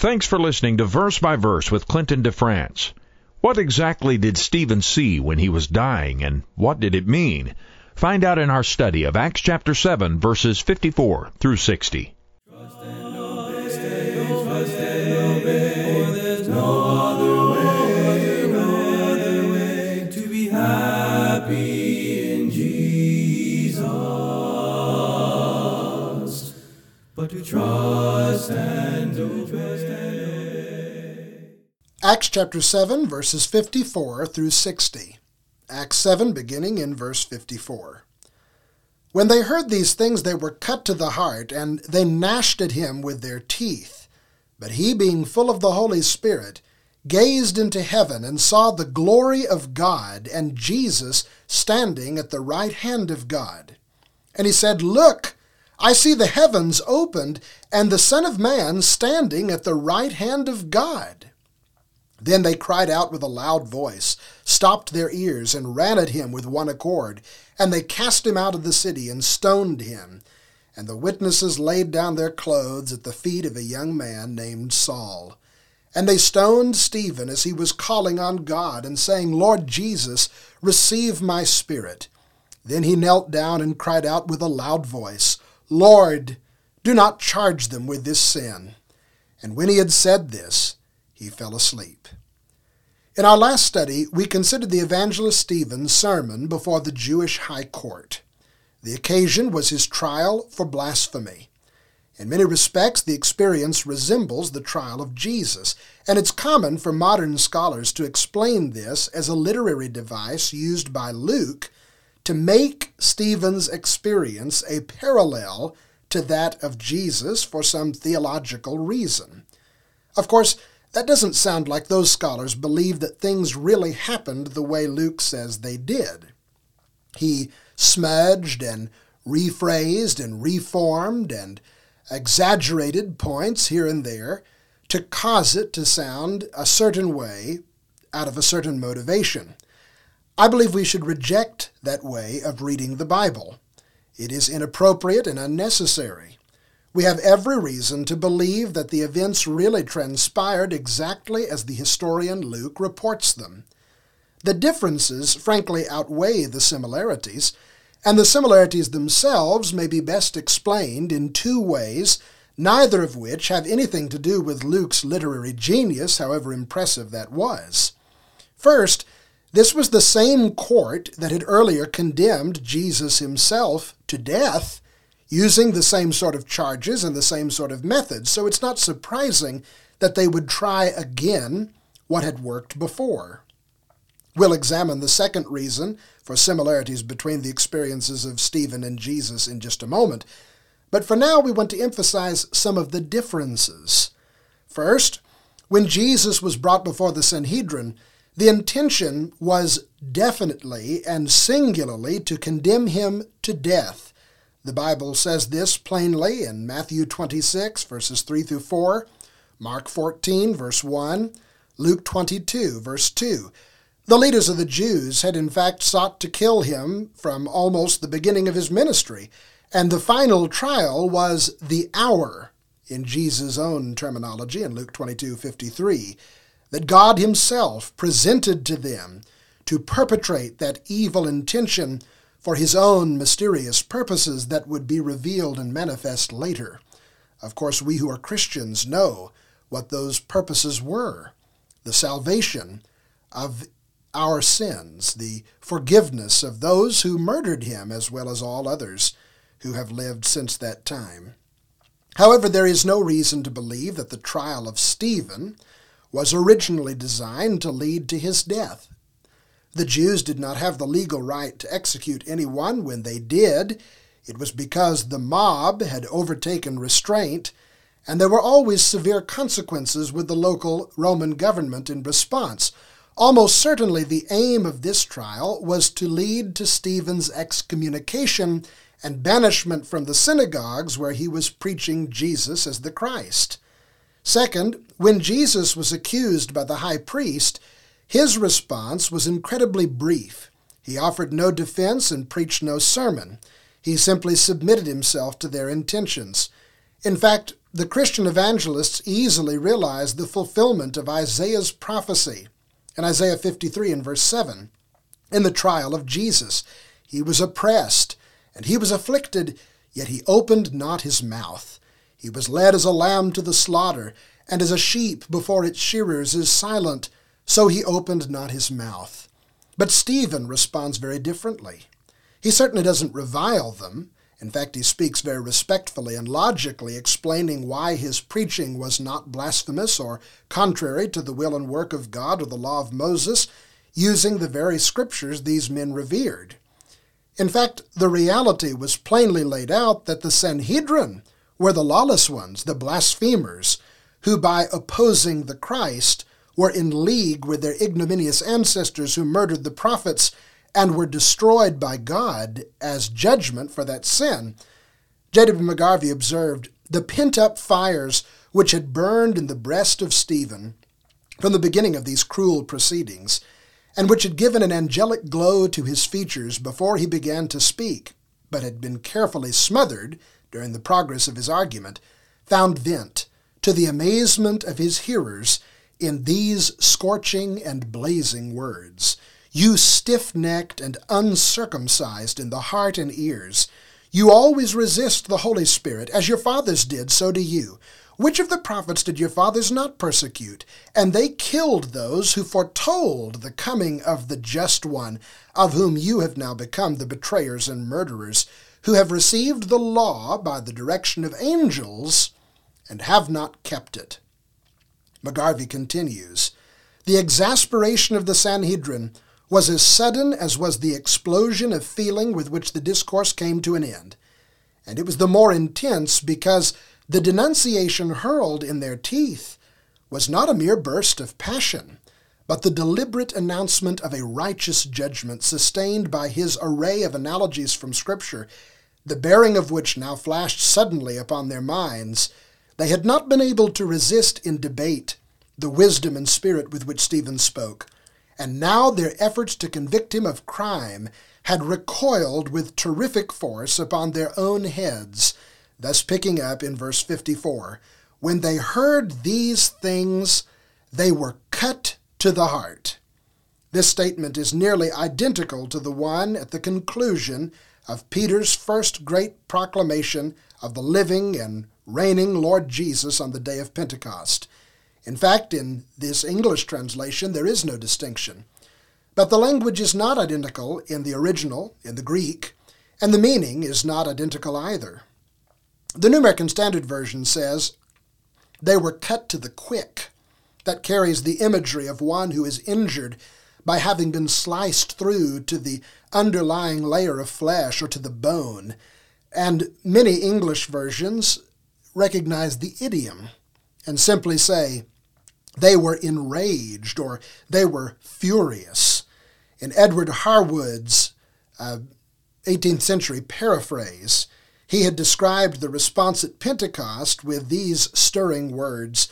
Thanks for listening to Verse by Verse with Clinton DeFrance. What exactly did Stephen see when he was dying, and what did it mean? Find out in our study of Acts chapter 7, verses 54 through 60. but to trust and Acts chapter 7, verses 54 through 60. Acts 7, beginning in verse 54. When they heard these things, they were cut to the heart, and they gnashed at him with their teeth. But he, being full of the Holy Spirit, gazed into heaven and saw the glory of God and Jesus standing at the right hand of God. And he said, Look, I see the heavens opened, and the Son of Man standing at the right hand of God. Then they cried out with a loud voice, stopped their ears, and ran at him with one accord. And they cast him out of the city and stoned him. And the witnesses laid down their clothes at the feet of a young man named Saul. And they stoned Stephen as he was calling on God and saying, Lord Jesus, receive my spirit. Then he knelt down and cried out with a loud voice, Lord, do not charge them with this sin. And when he had said this, he fell asleep. In our last study, we considered the evangelist Stephen's sermon before the Jewish high court. The occasion was his trial for blasphemy. In many respects, the experience resembles the trial of Jesus, and it's common for modern scholars to explain this as a literary device used by Luke to make Stephen's experience a parallel to that of Jesus for some theological reason. Of course, that doesn't sound like those scholars believe that things really happened the way Luke says they did. He smudged and rephrased and reformed and exaggerated points here and there to cause it to sound a certain way out of a certain motivation. I believe we should reject that way of reading the Bible. It is inappropriate and unnecessary. We have every reason to believe that the events really transpired exactly as the historian Luke reports them. The differences frankly outweigh the similarities, and the similarities themselves may be best explained in two ways, neither of which have anything to do with Luke's literary genius, however impressive that was. First, this was the same court that had earlier condemned Jesus himself to death using the same sort of charges and the same sort of methods, so it's not surprising that they would try again what had worked before. We'll examine the second reason for similarities between the experiences of Stephen and Jesus in just a moment, but for now we want to emphasize some of the differences. First, when Jesus was brought before the Sanhedrin, the intention was definitely and singularly to condemn him to death. The Bible says this plainly in Matthew 26, verses 3 through 4, Mark 14, verse 1, Luke 22, verse 2. The leaders of the Jews had in fact sought to kill him from almost the beginning of his ministry, and the final trial was the hour, in Jesus' own terminology in Luke 22, 53 that God Himself presented to them to perpetrate that evil intention for His own mysterious purposes that would be revealed and manifest later. Of course, we who are Christians know what those purposes were the salvation of our sins, the forgiveness of those who murdered him, as well as all others who have lived since that time. However, there is no reason to believe that the trial of Stephen was originally designed to lead to his death. The Jews did not have the legal right to execute anyone when they did. It was because the mob had overtaken restraint, and there were always severe consequences with the local Roman government in response. Almost certainly the aim of this trial was to lead to Stephen's excommunication and banishment from the synagogues where he was preaching Jesus as the Christ. Second, when Jesus was accused by the high priest, his response was incredibly brief. He offered no defense and preached no sermon. He simply submitted himself to their intentions. In fact, the Christian evangelists easily realized the fulfillment of Isaiah's prophecy in Isaiah 53 and verse 7. In the trial of Jesus, he was oppressed and he was afflicted, yet he opened not his mouth. He was led as a lamb to the slaughter, and as a sheep before its shearers is silent, so he opened not his mouth. But Stephen responds very differently. He certainly doesn't revile them. In fact, he speaks very respectfully and logically, explaining why his preaching was not blasphemous or contrary to the will and work of God or the law of Moses, using the very scriptures these men revered. In fact, the reality was plainly laid out that the Sanhedrin were the lawless ones, the blasphemers, who by opposing the Christ were in league with their ignominious ancestors who murdered the prophets and were destroyed by God as judgment for that sin. J.W. McGarvey observed the pent up fires which had burned in the breast of Stephen from the beginning of these cruel proceedings, and which had given an angelic glow to his features before he began to speak, but had been carefully smothered during the progress of his argument, found vent, to the amazement of his hearers, in these scorching and blazing words. You stiff necked and uncircumcised in the heart and ears, you always resist the Holy Spirit, as your fathers did, so do you. Which of the prophets did your fathers not persecute? And they killed those who foretold the coming of the just one, of whom you have now become the betrayers and murderers, who have received the law by the direction of angels and have not kept it. McGarvey continues The exasperation of the Sanhedrin was as sudden as was the explosion of feeling with which the discourse came to an end. And it was the more intense because the denunciation hurled in their teeth was not a mere burst of passion, but the deliberate announcement of a righteous judgment sustained by his array of analogies from Scripture, the bearing of which now flashed suddenly upon their minds. They had not been able to resist in debate the wisdom and spirit with which Stephen spoke and now their efforts to convict him of crime had recoiled with terrific force upon their own heads, thus picking up in verse 54 When they heard these things, they were cut to the heart. This statement is nearly identical to the one at the conclusion of Peter's first great proclamation of the living and reigning Lord Jesus on the day of Pentecost. In fact, in this English translation, there is no distinction. But the language is not identical in the original, in the Greek, and the meaning is not identical either. The New American Standard Version says, They were cut to the quick. That carries the imagery of one who is injured by having been sliced through to the underlying layer of flesh or to the bone. And many English versions recognize the idiom and simply say, they were enraged or they were furious. In Edward Harwood's uh, 18th century paraphrase, he had described the response at Pentecost with these stirring words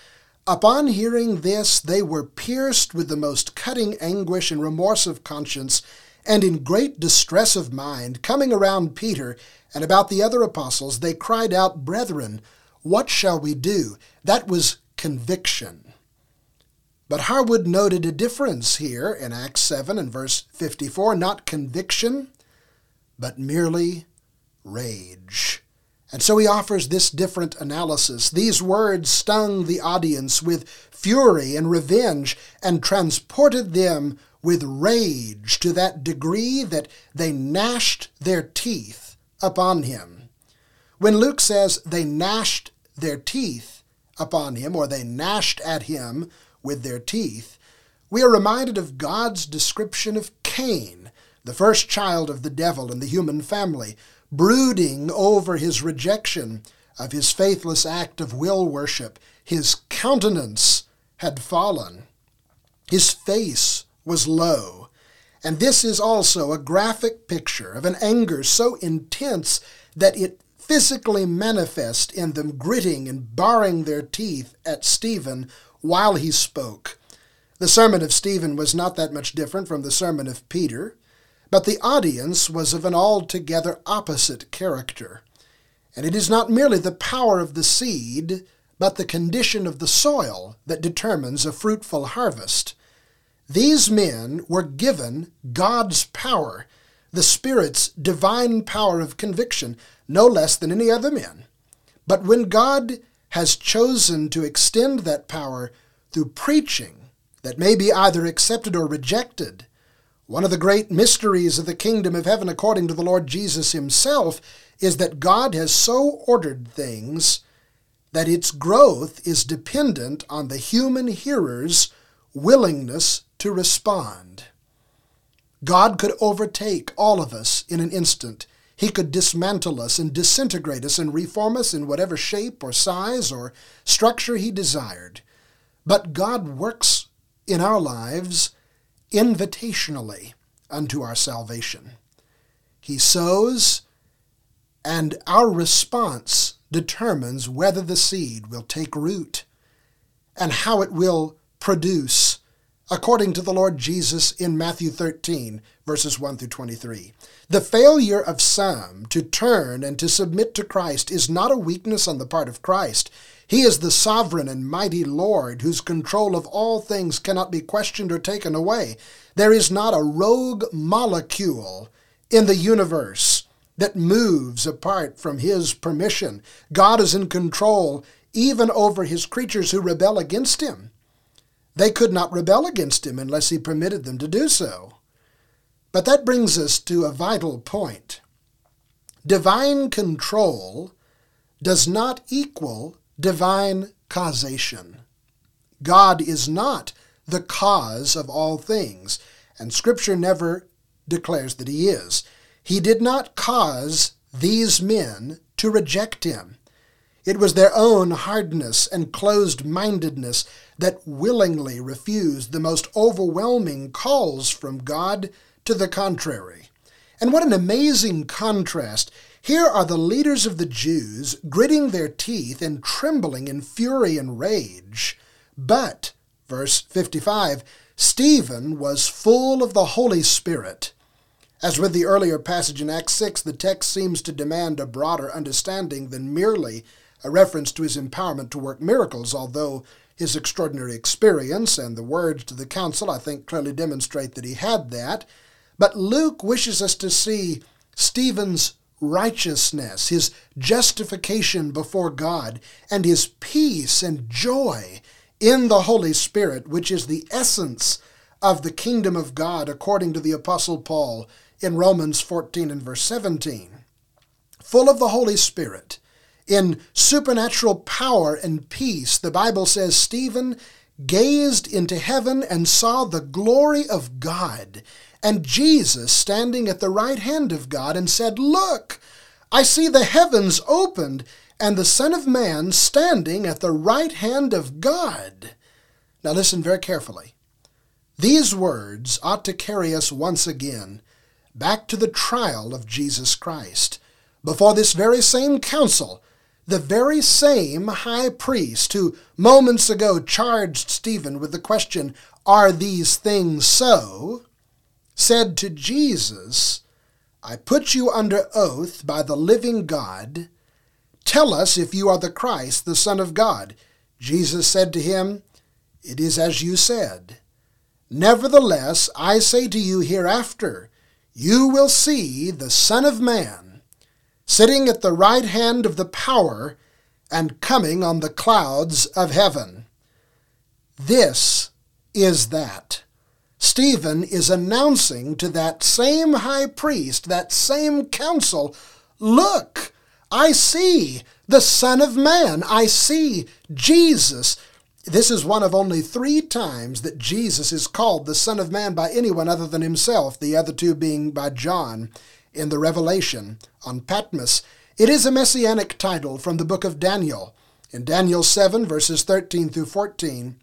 Upon hearing this, they were pierced with the most cutting anguish and remorse of conscience, and in great distress of mind, coming around Peter and about the other apostles, they cried out, Brethren, what shall we do? That was conviction. But Harwood noted a difference here in Acts 7 and verse 54 not conviction, but merely rage. And so he offers this different analysis. These words stung the audience with fury and revenge and transported them with rage to that degree that they gnashed their teeth upon him. When Luke says they gnashed their teeth upon him, or they gnashed at him with their teeth, we are reminded of God's description of Cain, the first child of the devil in the human family, brooding over his rejection of his faithless act of will worship. His countenance had fallen. His face was low. And this is also a graphic picture of an anger so intense that it physically manifest in them gritting and baring their teeth at Stephen while he spoke. The sermon of Stephen was not that much different from the sermon of Peter, but the audience was of an altogether opposite character. And it is not merely the power of the seed, but the condition of the soil that determines a fruitful harvest. These men were given God's power, the Spirit's divine power of conviction, no less than any other men. But when God has chosen to extend that power through preaching that may be either accepted or rejected, one of the great mysteries of the kingdom of heaven, according to the Lord Jesus himself, is that God has so ordered things that its growth is dependent on the human hearer's willingness to respond. God could overtake all of us in an instant. He could dismantle us and disintegrate us and reform us in whatever shape or size or structure He desired. But God works in our lives invitationally unto our salvation. He sows, and our response determines whether the seed will take root and how it will produce, according to the Lord Jesus in Matthew 13, verses 1 through 23. The failure of some to turn and to submit to Christ is not a weakness on the part of Christ. He is the sovereign and mighty Lord, whose control of all things cannot be questioned or taken away. There is not a rogue molecule in the universe that moves apart from His permission. God is in control even over His creatures who rebel against Him. They could not rebel against Him unless He permitted them to do so. But that brings us to a vital point. Divine control does not equal divine causation. God is not the cause of all things, and Scripture never declares that He is. He did not cause these men to reject Him. It was their own hardness and closed mindedness that willingly refused the most overwhelming calls from God to the contrary. And what an amazing contrast here are the leaders of the Jews gritting their teeth and trembling in fury and rage. But, verse 55, Stephen was full of the Holy Spirit. As with the earlier passage in Acts 6, the text seems to demand a broader understanding than merely a reference to his empowerment to work miracles, although his extraordinary experience and the words to the council, I think, clearly demonstrate that he had that. But Luke wishes us to see Stephen's righteousness, his justification before God, and his peace and joy in the Holy Spirit, which is the essence of the kingdom of God, according to the Apostle Paul in Romans 14 and verse 17. Full of the Holy Spirit, in supernatural power and peace, the Bible says Stephen gazed into heaven and saw the glory of God and Jesus standing at the right hand of God and said, Look, I see the heavens opened and the Son of Man standing at the right hand of God. Now listen very carefully. These words ought to carry us once again back to the trial of Jesus Christ. Before this very same council, the very same high priest who moments ago charged Stephen with the question, Are these things so? said to Jesus, I put you under oath by the living God. Tell us if you are the Christ, the Son of God. Jesus said to him, It is as you said. Nevertheless, I say to you hereafter, you will see the Son of Man sitting at the right hand of the power and coming on the clouds of heaven. This is that. Stephen is announcing to that same high priest, that same council, Look, I see the Son of Man. I see Jesus. This is one of only three times that Jesus is called the Son of Man by anyone other than himself, the other two being by John in the Revelation on Patmos. It is a messianic title from the book of Daniel. In Daniel 7, verses 13 through 14,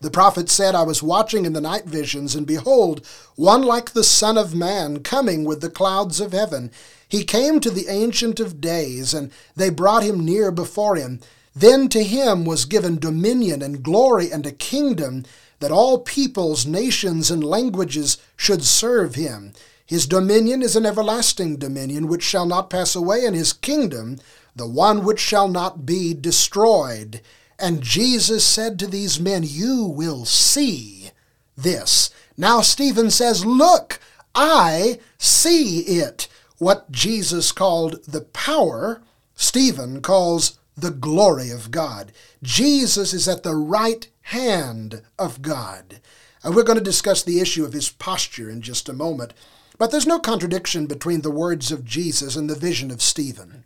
the prophet said, I was watching in the night visions, and behold, one like the Son of Man coming with the clouds of heaven. He came to the Ancient of Days, and they brought him near before him. Then to him was given dominion and glory and a kingdom, that all peoples, nations, and languages should serve him. His dominion is an everlasting dominion which shall not pass away, and his kingdom the one which shall not be destroyed. And Jesus said to these men, You will see this. Now Stephen says, Look, I see it. What Jesus called the power, Stephen calls the glory of God. Jesus is at the right hand of God. And we're going to discuss the issue of his posture in just a moment. But there's no contradiction between the words of Jesus and the vision of Stephen.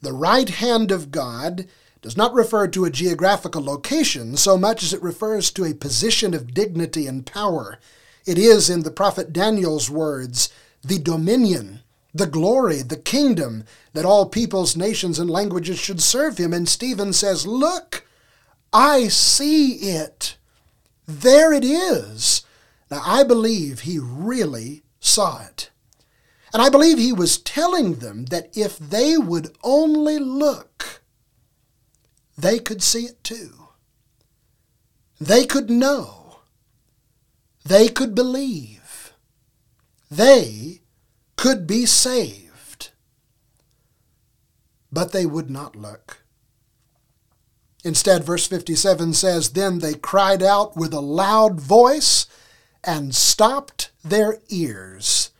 The right hand of God does not refer to a geographical location so much as it refers to a position of dignity and power. It is, in the prophet Daniel's words, the dominion, the glory, the kingdom that all peoples, nations, and languages should serve him. And Stephen says, Look, I see it. There it is. Now, I believe he really saw it. And I believe he was telling them that if they would only look, they could see it too. They could know. They could believe. They could be saved. But they would not look. Instead, verse 57 says, Then they cried out with a loud voice and stopped their ears.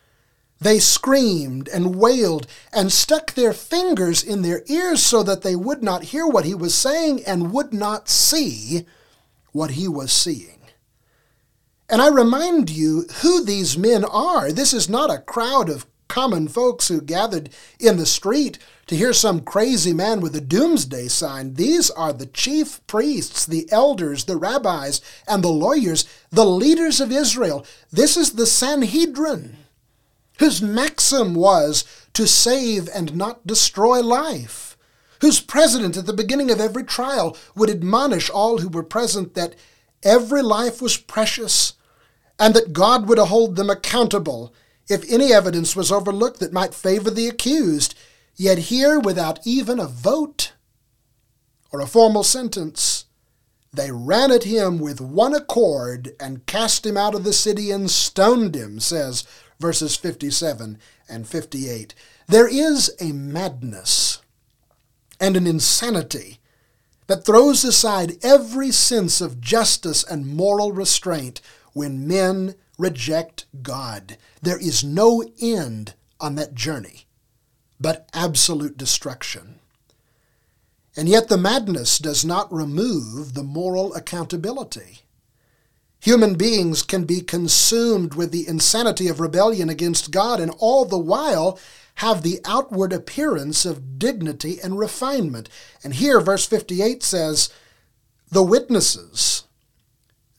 They screamed and wailed and stuck their fingers in their ears so that they would not hear what he was saying and would not see what he was seeing. And I remind you who these men are. This is not a crowd of common folks who gathered in the street to hear some crazy man with a doomsday sign. These are the chief priests, the elders, the rabbis, and the lawyers, the leaders of Israel. This is the Sanhedrin, whose maxim was to save and not destroy life, whose president at the beginning of every trial would admonish all who were present that every life was precious and that God would hold them accountable if any evidence was overlooked that might favor the accused, yet here, without even a vote or a formal sentence, they ran at him with one accord and cast him out of the city and stoned him, says verses 57 and 58. There is a madness and an insanity that throws aside every sense of justice and moral restraint when men reject God. There is no end on that journey, but absolute destruction. And yet the madness does not remove the moral accountability. Human beings can be consumed with the insanity of rebellion against God and all the while have the outward appearance of dignity and refinement. And here, verse 58 says, The witnesses,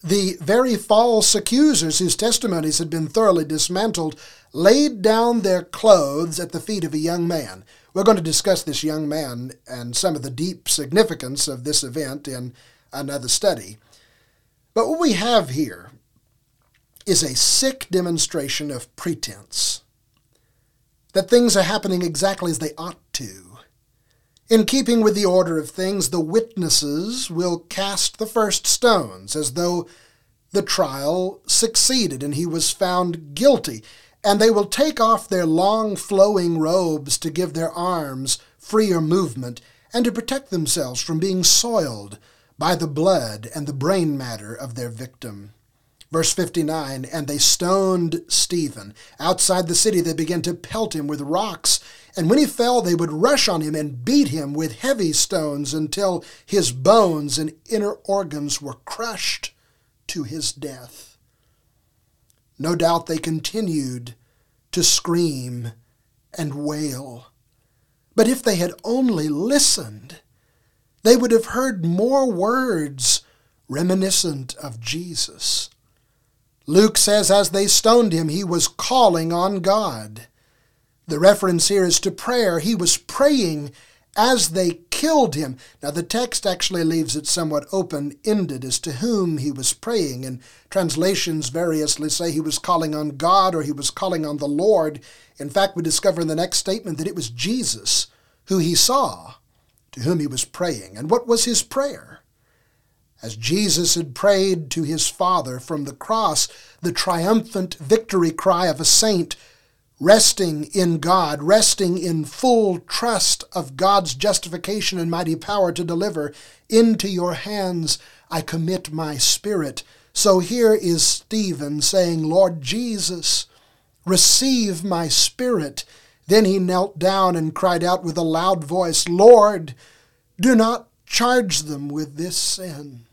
the very false accusers whose testimonies had been thoroughly dismantled laid down their clothes at the feet of a young man. We're going to discuss this young man and some of the deep significance of this event in another study. But what we have here is a sick demonstration of pretense that things are happening exactly as they ought to. In keeping with the order of things, the witnesses will cast the first stones, as though the trial succeeded and he was found guilty, and they will take off their long flowing robes to give their arms freer movement and to protect themselves from being soiled by the blood and the brain matter of their victim. Verse 59 And they stoned Stephen. Outside the city, they began to pelt him with rocks. And when he fell, they would rush on him and beat him with heavy stones until his bones and inner organs were crushed to his death. No doubt they continued to scream and wail. But if they had only listened, they would have heard more words reminiscent of Jesus. Luke says, as they stoned him, he was calling on God. The reference here is to prayer. He was praying as they killed him. Now, the text actually leaves it somewhat open ended as to whom he was praying, and translations variously say he was calling on God or he was calling on the Lord. In fact, we discover in the next statement that it was Jesus who he saw, to whom he was praying. And what was his prayer? As Jesus had prayed to his Father from the cross, the triumphant victory cry of a saint resting in God, resting in full trust of God's justification and mighty power to deliver, into your hands I commit my spirit. So here is Stephen saying, Lord Jesus, receive my spirit. Then he knelt down and cried out with a loud voice, Lord, do not charge them with this sin.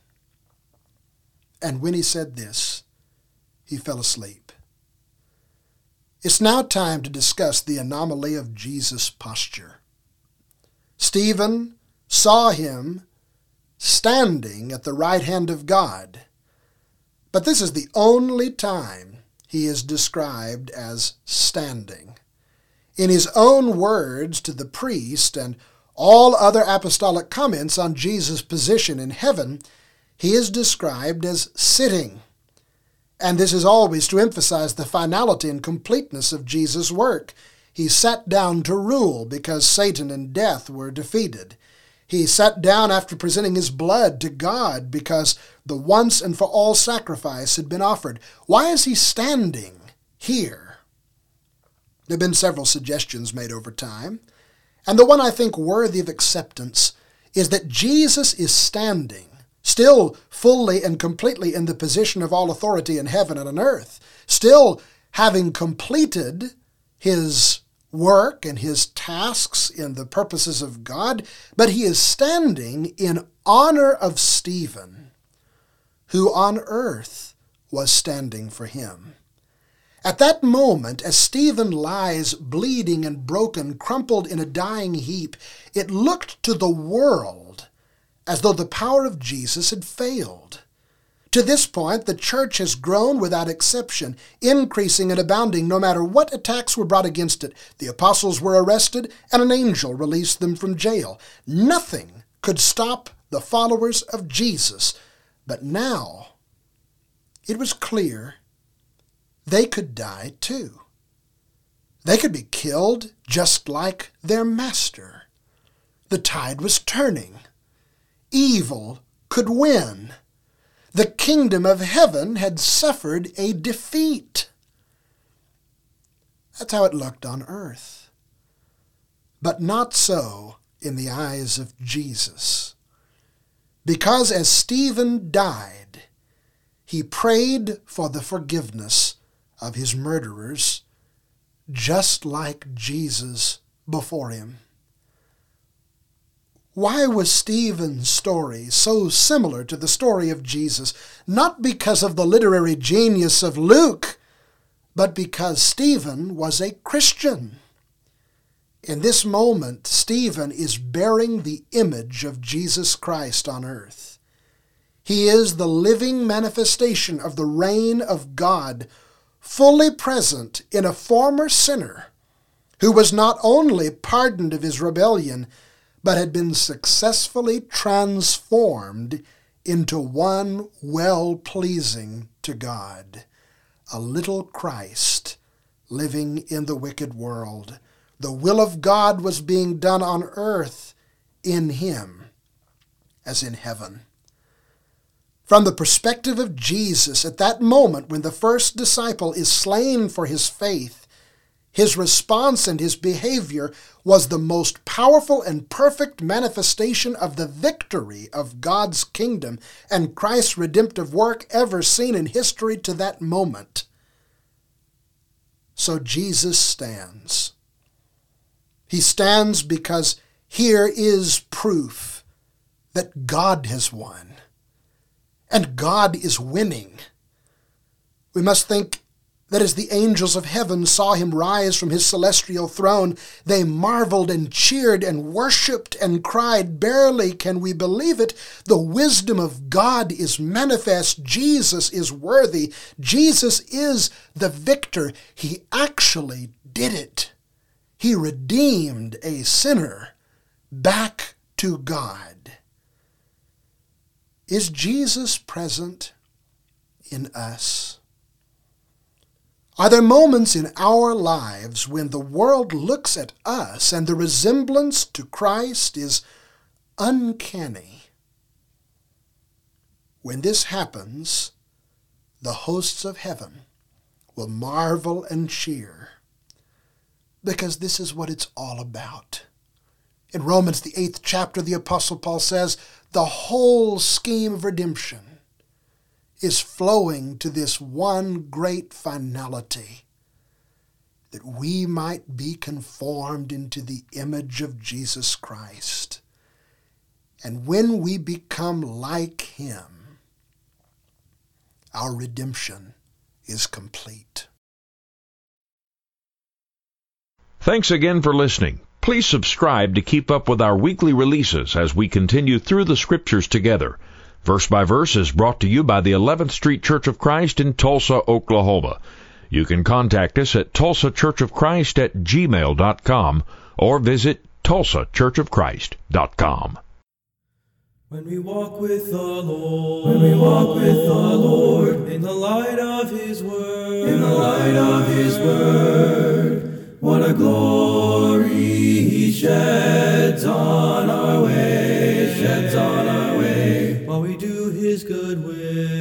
And when he said this, he fell asleep. It's now time to discuss the anomaly of Jesus' posture. Stephen saw him standing at the right hand of God, but this is the only time he is described as standing. In his own words to the priest and all other apostolic comments on Jesus' position in heaven, he is described as sitting. And this is always to emphasize the finality and completeness of Jesus' work. He sat down to rule because Satan and death were defeated. He sat down after presenting his blood to God because the once and for all sacrifice had been offered. Why is he standing here? There have been several suggestions made over time, and the one I think worthy of acceptance is that Jesus is standing still fully and completely in the position of all authority in heaven and on earth, still having completed his work and his tasks in the purposes of God, but he is standing in honor of Stephen, who on earth was standing for him. At that moment, as Stephen lies bleeding and broken, crumpled in a dying heap, it looked to the world as though the power of Jesus had failed. To this point, the church has grown without exception, increasing and abounding no matter what attacks were brought against it. The apostles were arrested, and an angel released them from jail. Nothing could stop the followers of Jesus. But now, it was clear they could die too. They could be killed just like their master. The tide was turning evil could win. The kingdom of heaven had suffered a defeat. That's how it looked on earth. But not so in the eyes of Jesus. Because as Stephen died, he prayed for the forgiveness of his murderers, just like Jesus before him. Why was Stephen's story so similar to the story of Jesus? Not because of the literary genius of Luke, but because Stephen was a Christian. In this moment, Stephen is bearing the image of Jesus Christ on earth. He is the living manifestation of the reign of God, fully present in a former sinner who was not only pardoned of his rebellion, but had been successfully transformed into one well pleasing to God, a little Christ living in the wicked world. The will of God was being done on earth in him as in heaven. From the perspective of Jesus, at that moment when the first disciple is slain for his faith, his response and his behavior was the most powerful and perfect manifestation of the victory of God's kingdom and Christ's redemptive work ever seen in history to that moment. So Jesus stands. He stands because here is proof that God has won. And God is winning. We must think that as the angels of heaven saw him rise from his celestial throne, they marveled and cheered and worshipped and cried, Barely can we believe it. The wisdom of God is manifest. Jesus is worthy. Jesus is the victor. He actually did it. He redeemed a sinner back to God. Is Jesus present in us? Are there moments in our lives when the world looks at us and the resemblance to Christ is uncanny? When this happens, the hosts of heaven will marvel and cheer. because this is what it's all about. In Romans, the eighth chapter, the Apostle Paul says, the whole scheme of redemption is flowing to this one great finality that we might be conformed into the image of Jesus Christ. And when we become like Him, our redemption is complete. Thanks again for listening. Please subscribe to keep up with our weekly releases as we continue through the scriptures together. Verse by Verse is brought to you by the 11th Street Church of Christ in Tulsa, Oklahoma. You can contact us at tulsachurchofchrist at gmail.com or visit tulsachurchofchrist.com. When we walk with the Lord, when we walk with the Lord, in the light of His word, in the light of His word, what a glory He sheds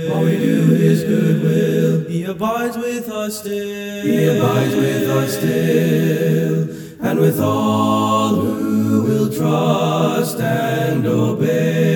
while we do is good will, He abides with us still, He abides with us still, and with all who will trust and obey,